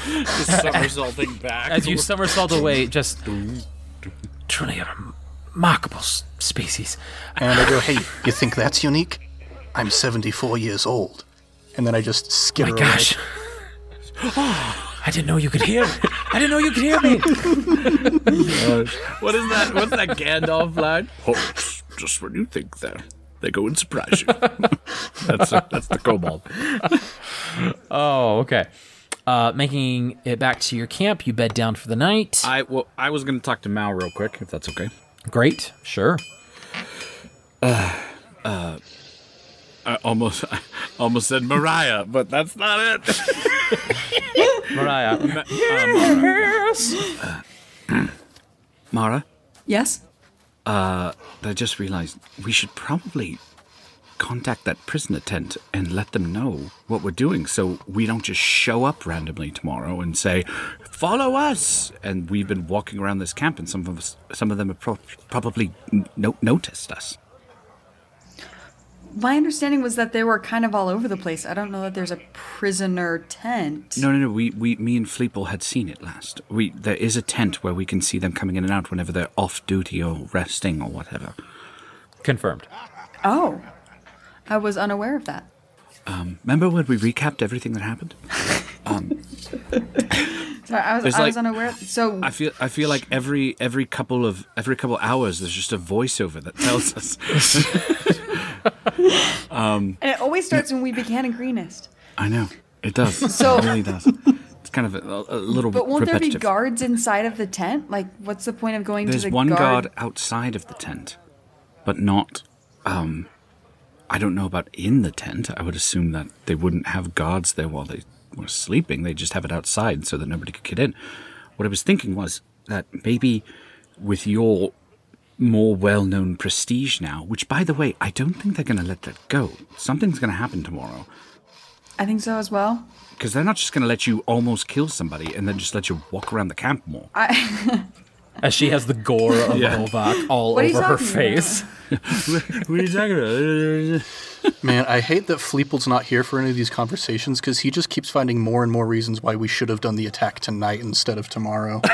Just somersaulting back. As you somersault away, just Truly a remarkable species. And I go, hey, you think that's unique? I'm 74 years old. And then I just skitter My away. gosh. I didn't know you could hear. I didn't know you could hear me. What is that? What's that Gandalf line? Hopes, just when you think that, they go and surprise you. that's that's the kobold. oh, okay. Uh, making it back to your camp, you bed down for the night. I well, I was going to talk to Mal real quick, if that's okay. Great, sure. Uh, uh, I almost I almost said Mariah, but that's not it. Mariah. Yes. Mara, Yes? Uh, I just realized we should probably contact that prisoner tent and let them know what we're doing so we don't just show up randomly tomorrow and say, follow us. And we've been walking around this camp and some of us, some of them have pro- probably no- noticed us. My understanding was that they were kind of all over the place. I don't know that there's a prisoner tent. No, no, no. We, we, me and Fleeple had seen it last. We, there is a tent where we can see them coming in and out whenever they're off duty or resting or whatever. Confirmed. Oh. I was unaware of that. Um, Remember when we recapped everything that happened? Sorry, I was, There's I was like- unaware. So I feel I feel like every every couple of every couple hours there's just a voiceover that tells us. and it always starts when we began in Greenest. I know it does. So- it really does. It's kind of a, a little bit. But won't there be guards inside of the tent? Like, what's the point of going There's to the one guard guard? outside of the tent, but not. Um, I don't know about in the tent. I would assume that they wouldn't have guards there while they were sleeping. They just have it outside so that nobody could get in. What I was thinking was that maybe with your more well-known prestige now, which by the way, I don't think they're going to let that go. Something's going to happen tomorrow I think so as well. because they're not just going to let you almost kill somebody and then just let you walk around the camp more. As she has the gore of Yeah. Novak all What over her talking face. what are you talking about? Man, I hate that Fleeple's not here for any of these conversations because he just keeps finding more and more reasons why we should have done the attack tonight instead of tomorrow.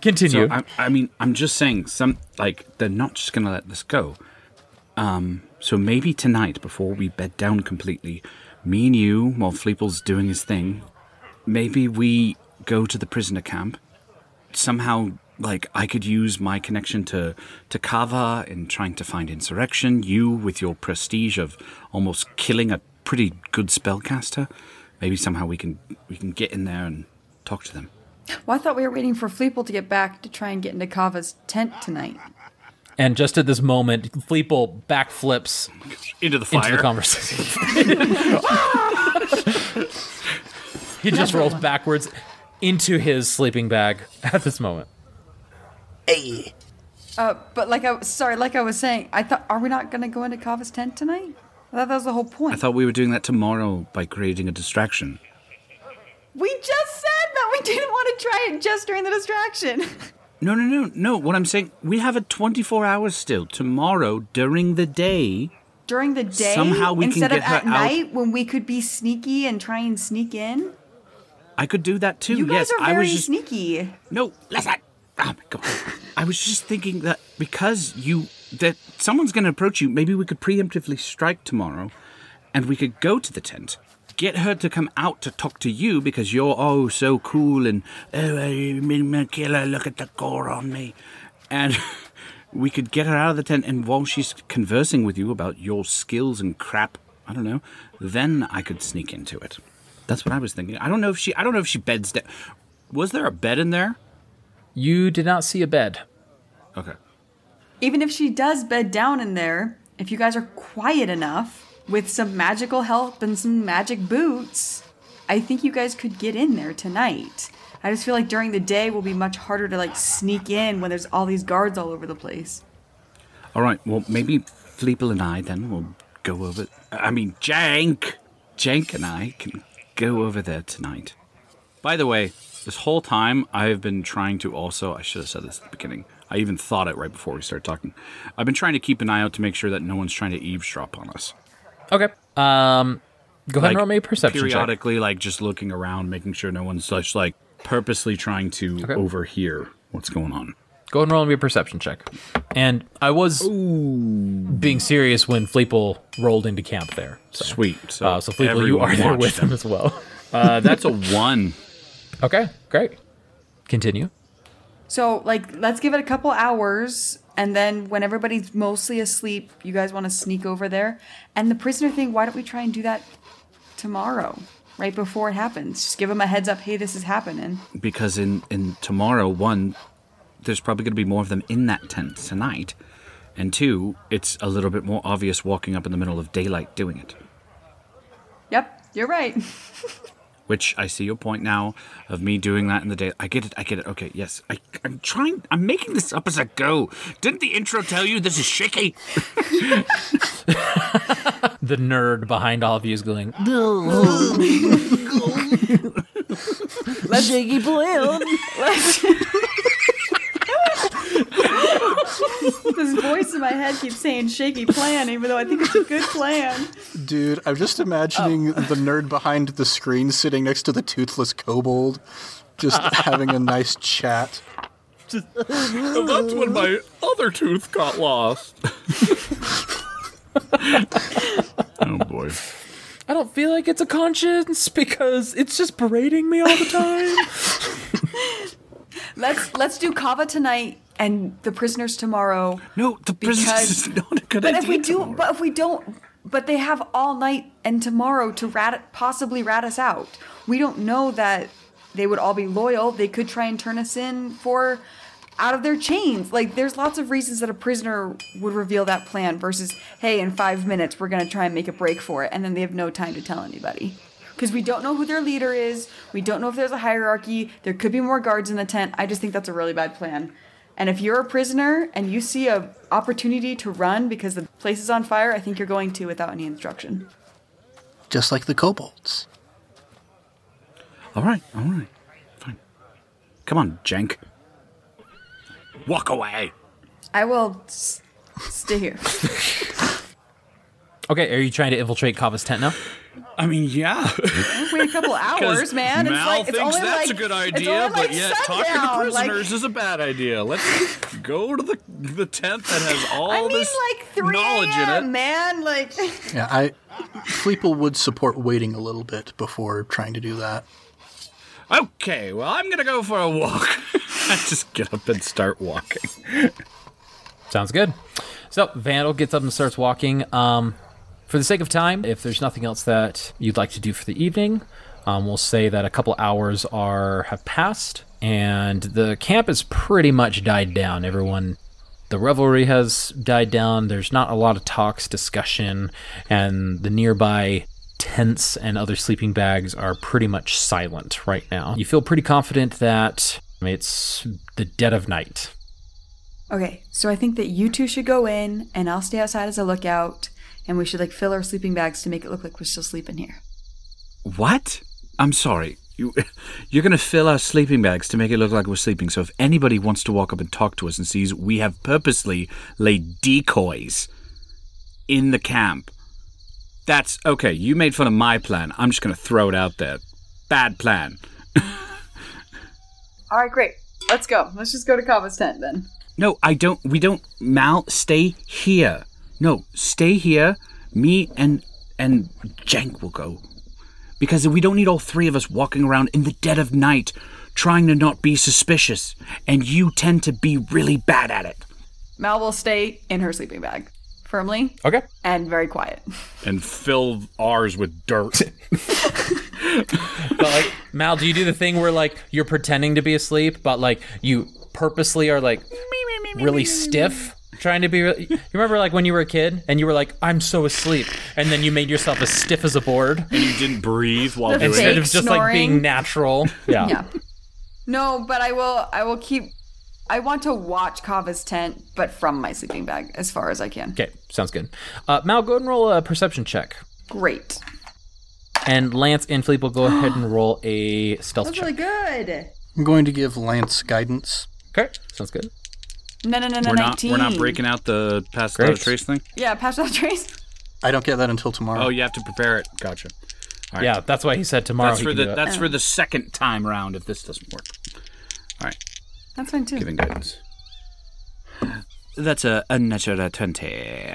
Continue. So I, I mean, I'm just saying, some like they're not just gonna let this go. Um, so maybe tonight, before we bed down completely, me and you, while Fleeple's doing his thing, maybe we go to the prisoner camp, somehow like I could use my connection to to Kava in trying to find insurrection. You with your prestige of almost killing a pretty good spellcaster. Maybe somehow we can we can get in there and talk to them. Well, I thought we were waiting for Fleeple to get back to try and get into Kava's tent tonight. And just at this moment, Fleeple backflips Into the into fire. the conversation. he just rolls backwards into his sleeping bag at this moment. Hey, Uh, but like I sorry, like I was saying, I thought are we not gonna go into Kava's tent tonight? I thought that was the whole point. I thought we were doing that tomorrow by creating a distraction. we just said that we didn't want to try it just during the distraction. No, no, no, no. What I'm saying, we have a 24 hours still. Tomorrow, during the day, during the day, Somehow we can instead get of her at out. night when we could be sneaky and try and sneak in. I could do that too. You guys yes, are I very was just sneaky. no. Listen. Oh my god. I was just thinking that because you that someone's going to approach you, maybe we could preemptively strike tomorrow, and we could go to the tent. Get her to come out to talk to you because you're oh so cool and oh uh, I'm a killer. Look at the gore on me, and we could get her out of the tent. And while she's conversing with you about your skills and crap, I don't know, then I could sneak into it. That's what I was thinking. I don't know if she. I don't know if she beds down. Was there a bed in there? You did not see a bed. Okay. Even if she does bed down in there, if you guys are quiet enough with some magical help and some magic boots, I think you guys could get in there tonight. I just feel like during the day will be much harder to like sneak in when there's all these guards all over the place. All right. Well, maybe Fleeple and I then will go over. I mean, Jank, Jank and I can go over there tonight. By the way, this whole time I've been trying to also. I should have said this at the beginning. I even thought it right before we started talking. I've been trying to keep an eye out to make sure that no one's trying to eavesdrop on us. Okay. Um, go ahead and roll me a perception check. periodically, like just looking around, making sure no one's just like purposely trying to Okay. overhear what's going on. Go ahead and roll me a perception check. And I was being serious when Fleeple rolled into camp there. So, Sweet. So, uh, so Fleeple, you are there with him as well. Uh, that's a one. Okay, great. Continue. So, like, let's give it a couple hours, and then when everybody's mostly asleep, you guys want to sneak over there. And the prisoner thing, why don't we try and do that tomorrow, right before it happens? Just give them a heads up, hey, this is happening. because in in tomorrow one there's probably going to be more of them in that tent tonight. And two it's a little bit more obvious walking up in the middle of daylight doing it. Yep, you're right. which i see your point now of me doing that in the day i get it i get it okay yes. I, i'm trying i'm making this up as i go. Didn't the intro tell you this is shaky? The nerd behind all of you is going, Shaky plan. this voice in my head keeps saying shaky plan, even though I think it's a good plan. Dude, I'm just imagining oh. the nerd behind the screen sitting next to the toothless kobold, just having a nice chat. That's when my other tooth got lost. oh boy I don't feel like it's a conscience because it's just berating me all the time. Let's let's do Kava tonight and the prisoners tomorrow. no the Because- business is not a good But idea if we do, tomorrow. but if we don't, but they have all night and tomorrow to rat possibly rat us out. We don't know that they would all be loyal. They could try and turn us in for out of their chains. Like there's lots of reasons that a prisoner would reveal that plan versus, hey, in five minutes we're gonna try and make a break for it, and then they have no time to tell anybody. Because we don't know who their leader is. We don't know if there's a hierarchy. There could be more guards in the tent. I just think that's a really bad plan. And if you're a prisoner and you see a opportunity to run because the place is on fire, I think you're going to without any instruction. Just like the kobolds. all right all right fine come on Jenk. walk away I will s- stay here. okay, are you trying to infiltrate Kava's tent now? I mean yeah Wait a couple hours, man. It's Mal like it's only that's like, a good idea, only but like yet talking to sundown, like- prisoners is a bad idea. Let's go to the the tent that has all I mean, this like 3 knowledge in it. man. Like, Yeah, I Fleeple would support waiting a little bit before trying to do that. Okay, well, I'm gonna go for a walk. Just get up and start walking. Sounds good. So Vandal gets up and starts walking. Um, for the sake of time, if there's nothing else that you'd like to do for the evening, um, we'll say that a couple hours are have passed, and the camp has pretty much died down. Everyone, the revelry has died down. There's not a lot of talks, discussion, and the nearby tents and other sleeping bags are pretty much silent right now. You feel pretty confident that it's the dead of night. Okay, so I think that you two should go in, and I'll stay outside as a lookout, and we should like fill our sleeping bags to make it look like we're still sleeping here. What? I'm sorry. You, you're going to fill our sleeping bags to make it look like we're sleeping. So if anybody wants to walk up and talk to us and sees we have purposely laid decoys in the camp, that's okay. You made fun of my plan. I'm just going to throw it out there. Bad plan. All right, great. Let's go. Let's just go to Kava's tent then. No, I don't. We don't. Mal, stay here. No, stay here. Me and and Jank will go because we don't need all three of us walking around in the dead of night trying to not be suspicious. And you tend to be really bad at it. Mal will stay in her sleeping bag firmly Okay. and very quiet. And fill ours with dirt. But like Mal, do you do the thing where like you're pretending to be asleep, but like you purposely are like really stiff, trying to be? Re- you remember like when you were a kid and you were like, "I'm so asleep," and then you made yourself as stiff as a board and you didn't breathe while The doing instead fake of just like being natural. Yeah. Yeah. No, but I will. I will keep. I want to watch Kava's tent, but from my sleeping bag as far as I can. Okay, sounds good. Uh, Mal, go ahead and roll a perception check, Great. and Lance and Fleeple will go ahead and roll a stealth That's check. really good. I'm going to give Lance guidance. Okay, sounds good. No, no, no, no. We're not. 19. We're not breaking out the pass without a trace thing. Yeah, pass that trace. I don't get that until tomorrow. Oh, you have to prepare it. Gotcha. All right. Yeah, that's why he said tomorrow. That's he for can the do it. that's for oh. the second time round if this doesn't work. All right, That's fine too. giving guidance. That's a, a natural twenty.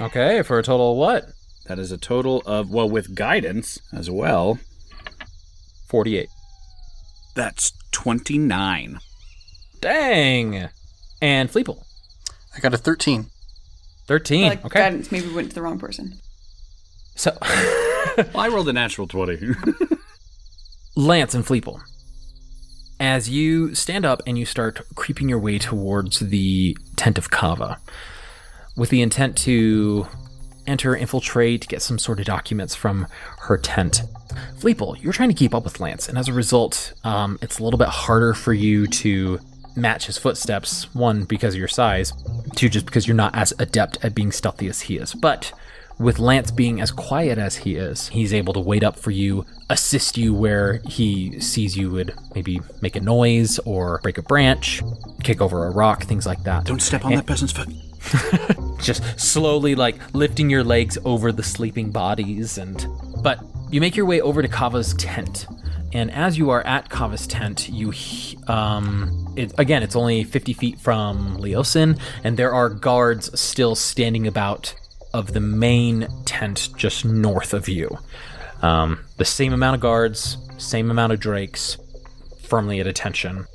okay for a total of what? That is a total of well, with guidance as well. Forty-eight. That's twenty nine. Dang. And Fleeple. I got a 13. 13. Like okay. guidance, maybe went to the wrong person. So, Well, I rolled a natural twenty. Lance and Fleeple, as you stand up and you start creeping your way towards the tent of Kava, with the intent to enter, infiltrate, get some sort of documents from her tent. Fleeple, you're trying to keep up with Lance, and as a result, um, it's a little bit harder for you to match his footsteps. One, because of your size, two, just because you're not as adept at being stealthy as he is. But with Lance being as quiet as he is, he's able to wait up for you, assist you where he sees you would maybe make a noise or break a branch, kick over a rock, things like that. Don't step on that person's foot. just slowly like lifting your legs over the sleeping bodies and but you make your way over to Kava's tent. And as you are at Kava's tent, you um it, again, it's only 50 feet from Leosin and there are guards still standing about of the main tent just north of you. Um, the same amount of guards, same amount of drakes, firmly at attention.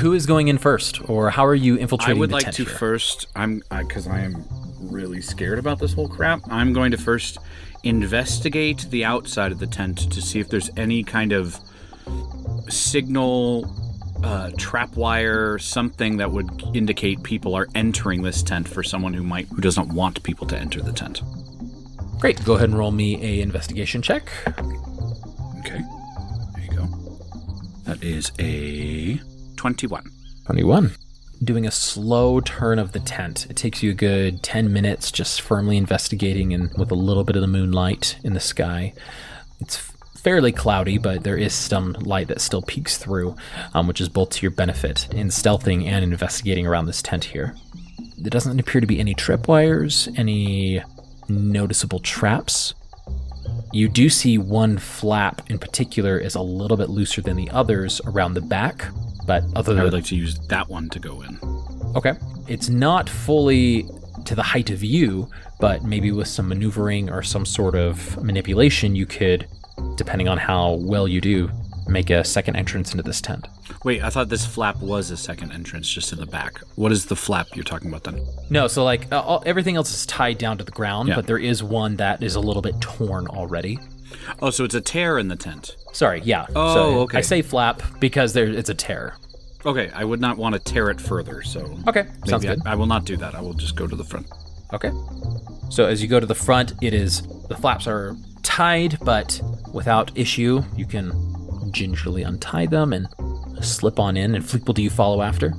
Who is going in first, or how are you infiltrating? I would like to here? first. I'm because I, am really scared about this whole crap. I'm going to first investigate the outside of the tent to see if there's any kind of signal, uh, trap wire, something that would indicate people are entering this tent for someone who might who doesn't want people to enter the tent. Great. Go ahead and roll me a investigation check. Okay, there you go. That is a twenty-one. 21. Doing a slow turn of the tent. It takes you a good 10 minutes just firmly investigating and with a little bit of the moonlight in the sky. It's f- fairly cloudy, but there is some light that still peeks through, um, which is both to your benefit in stealthing and investigating around this tent here. There doesn't appear to be any tripwires, any noticeable traps. You do see one flap in particular is a little bit looser than the others around the back, but other than that I would like to use that one to go in. Okay. It's not fully to the height of you, but maybe with some maneuvering or some sort of manipulation, you could, depending on how well you do, make a second entrance into this tent. Wait, I thought this flap was a second entrance just in the back. What is the flap you're talking about then? No, so like uh, all, everything else is tied down to the ground, Yeah. but there is one that is a little bit torn already. Oh, so it's a tear in the tent. Sorry, yeah. Oh, so okay. I say flap because there it's a tear. Okay, I would not want to tear it further, so. Okay, sounds good. I, I will not do that. I will just go to the front. Okay. So as you go to the front, it is the flaps are tied, but without issue. You can gingerly untie them and slip on in. And Fleeple, do you follow after?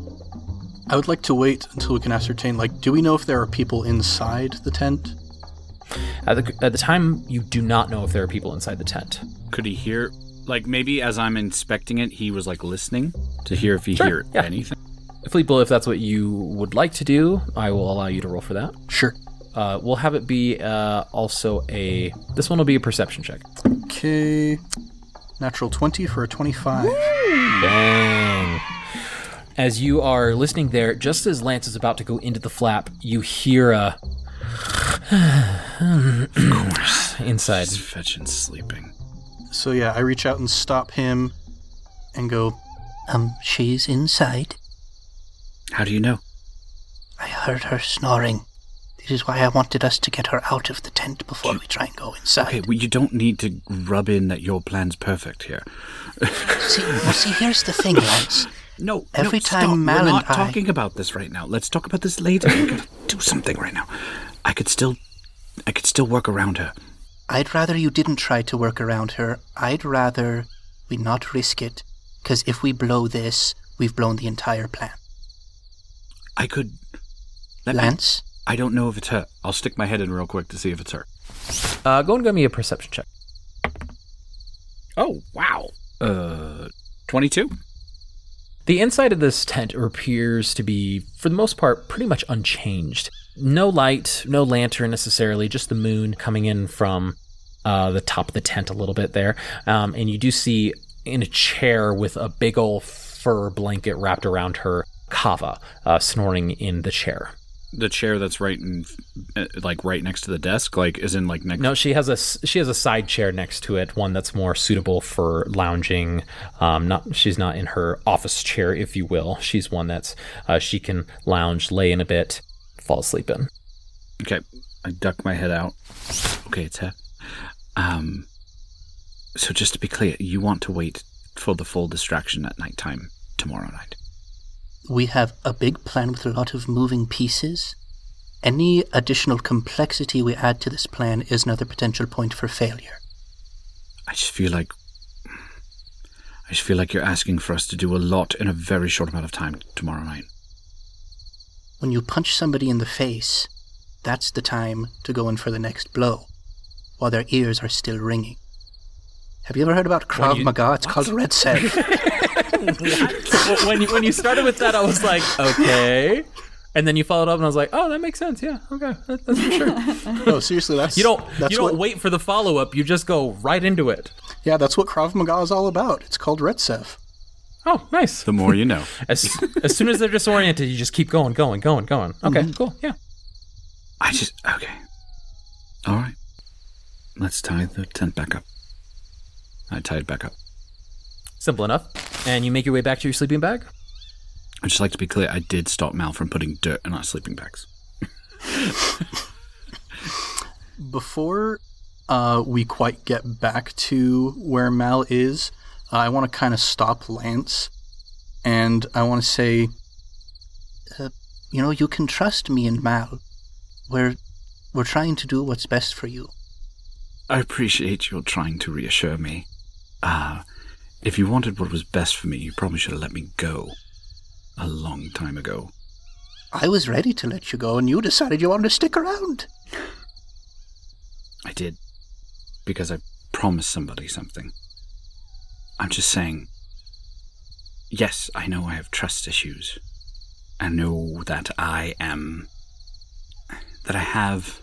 I would like to wait until we can ascertain, like, do we know if there are people inside the tent? At the, at the time, you do not know if there are people inside the tent. Could he hear? Like maybe as I'm inspecting it, he was like listening to hear if he Sure, hear yeah. anything. Fleeple, if that's what you would like to do, I will allow you to roll for that. Sure. Uh, we'll have it be uh, also a. This one will be a perception check. Okay. Natural 20 for a 25. Bang. As you are listening there, just as Lance is about to go into the flap, you hear a. Of course. Inside. He's fetching sleeping. So, yeah, I reach out and stop him and go, Um, she's inside. How do you know? I heard her snoring. This is why I wanted us to get her out of the tent before we try and go inside. Okay, well, you don't need to rub in that your plan's perfect here. See, well, see, here's the thing, Lance. No, Every no, time stop. Mal We're not I- talking about this right now. Let's talk about this later. we gotta do something right now. I could still, I could still work around her. I'd rather you didn't try to work around her. I'd rather we not risk it, because if we blow this, we've blown the entire plan. I could. Lance, I don't know if it's her. I'll stick my head in real quick to see if it's her. Uh, go and give me a perception check. Oh wow. Uh, twenty-two. The inside of this tent appears to be, for the most part, pretty much unchanged. No light, no lantern necessarily, just the moon coming in from uh, the top of the tent a little bit there. Um, and you do see in a chair with a big old fur blanket wrapped around her, Kava, uh, snoring in the chair. The chair that's right in, uh, like right next to the desk, like is in like next. No, she has a she has a side chair next to it, one that's more suitable for lounging. Um, not she's not in her office chair, if you will. She's one that's uh, she can lounge, lay in a bit, fall asleep in. Okay, I duck my head out. Okay, it's her. Um, so just to be clear, you want to wait for the full distraction at nighttime tomorrow night. We have a big plan with a lot of moving pieces. Any additional complexity we add to this plan is another potential point for failure. I just feel like I just feel like you're asking for us to do a lot in a very short amount of time tomorrow night. When you punch somebody in the face, that's the time to go in for the next blow, while their ears are still ringing. Have you ever heard about Krav you- Maga? It's called Retsev. when you when you started with that, I was like, okay. And then you followed up, and I was like, "Oh, that makes sense. Yeah, okay, that, that's for sure." no, seriously, that's. You don't That's you don't what, wait for the follow up. You just go right into it. Yeah, that's what Krav Maga is all about. It's called Retsev. Oh, nice. The more you know. As as soon as they're disoriented, you just keep going, going, going, going. Okay, mm-hmm. cool. Yeah. I just okay. All right. Let's tie the tent back up. I tie it back up. Simple enough. And you make your way back to your sleeping bag. I'd just like to be clear. I did stop Mal from putting dirt in our sleeping bags. Before uh, we quite get back to where Mal is, uh, I want to kind of stop Lance, and I want to say, you know, you can trust me and Mal. We're we're trying to do what's best for you. I appreciate your trying to reassure me. Ah, if you wanted what was best for me, you probably should have let me go. A long time ago. I was ready to let you go, and you decided you wanted to stick around. I did. Because I promised somebody something. I'm just saying. Yes, I know I have trust issues. I know that I am. that I have.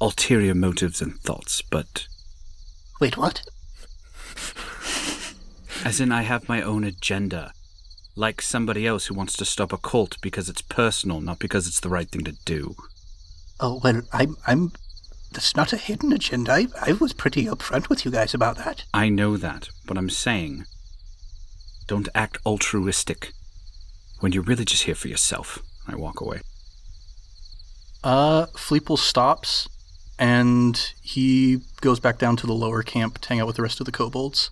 ulterior motives and thoughts, but. Wait, what? As in, I have my own agenda. Like somebody else who wants to stop a cult because it's personal, not because it's the right thing to do. Oh well, I'm I'm that's not a hidden agenda. I, I was pretty upfront with you guys about that. I know that, but I'm saying don't act altruistic when you're really just here for yourself. I walk away. Uh, Fleeple stops, and he goes back down to the lower camp to hang out with the rest of the kobolds.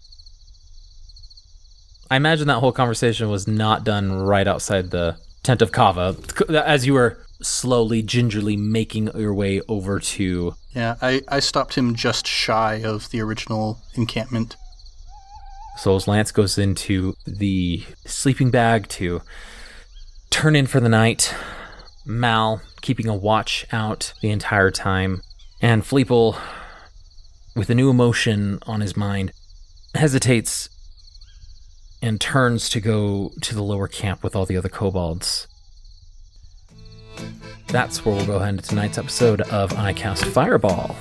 I imagine that whole conversation was not done right outside the tent of Kava as you were slowly, gingerly making your way over to. Yeah, I, I stopped him just shy of the original encampment. So as Lance goes into the sleeping bag to turn in for the night, Mal keeping a watch out the entire time, and Fleeple, with a new emotion on his mind, hesitates and turns to go to the lower camp with all the other kobolds. That's where we'll go ahead into tonight's episode of I Cast Fireball.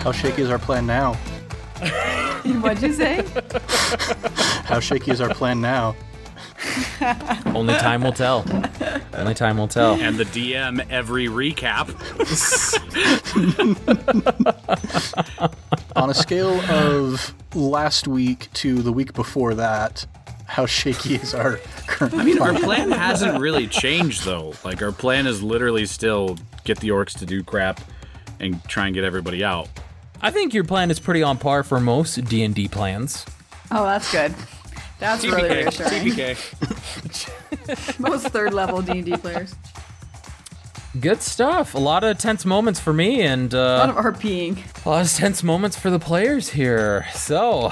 How shaky is our plan now? What'd you say? How shaky is our plan now? Only time will tell. Only time will tell. And the DM every recap. On a scale of last week to the week before that, how shaky is our current I mean, our plan hasn't really changed though. Like our plan is literally still get the orcs to do crap and try and get everybody out. I think your plan is pretty on par for most D and D plans. Oh, that's good. That's really reassuring. TPK. Most third level D and D players. Good stuff. A lot of tense moments for me, and A lot uh, of RPing. a lot of tense moments for the players here. So,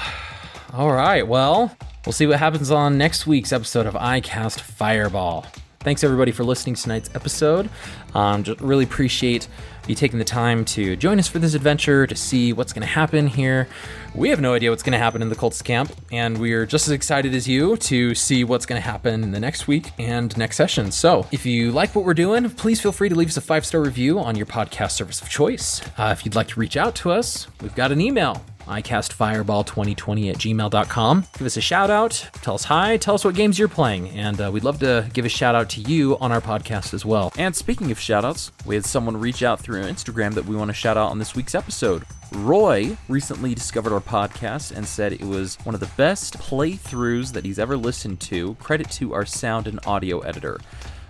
all right. Well, we'll see what happens on next week's episode of I Cast Fireball. Thanks everybody for listening to tonight's episode. Um, just really appreciate you taking the time to join us for this adventure to see what's going to happen here. We have no idea what's going to happen in the Colts camp, and we are just as excited as you to see what's going to happen in the next week and next session. So, if you like what we're doing, please feel free to leave us a five star review on your podcast service of choice. Uh, if you'd like to reach out to us, we've got an email icastfireball2020 at gmail.com. Give us a shout out, tell us hi, tell us what games you're playing, and uh, we'd love to give a shout out to you on our podcast as well. And speaking of shout outs, we had someone reach out through Instagram that we want to shout out on this week's episode. Roy recently discovered our podcast and said it was one of the best playthroughs that he's ever listened to. Credit to our sound and audio editor.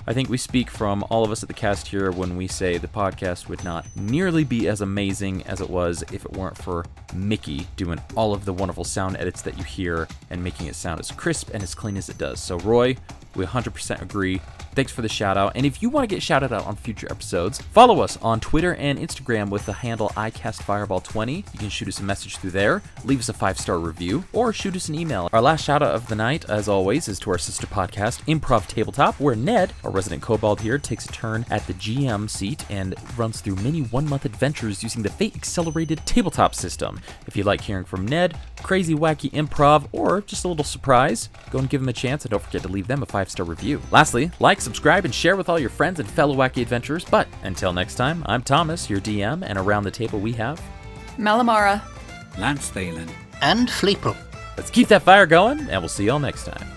I think we speak from all of us at the cast here when we say the podcast would not nearly be as amazing as it was if it weren't for Mickey doing all of the wonderful sound edits that you hear and making it sound as crisp and as clean as it does. So, Roy, we 100% agree. Thanks for the shout out. And if you want to get shouted out on future episodes, follow us on Twitter and Instagram with the handle iCastFireball20. You can shoot us a message through there, leave us a five star review, or shoot us an email. Our last shout out of the night, as always, is to our sister podcast, Improv Tabletop, where Ned, our resident kobold here, takes a turn at the GM seat and runs through many one month adventures using the Fate Accelerated tabletop system. If you like hearing from Ned, crazy, wacky improv, or just a little surprise, go and give them a chance and don't forget to leave them a five star review. Lastly, like, subscribe, and share with all your friends and fellow wacky adventurers. But until next time, I'm Thomas, your DM, and around the table we have. Malamara. Lance Thalen. And Fleeple. Let's keep that fire going, and we'll see y'all next time.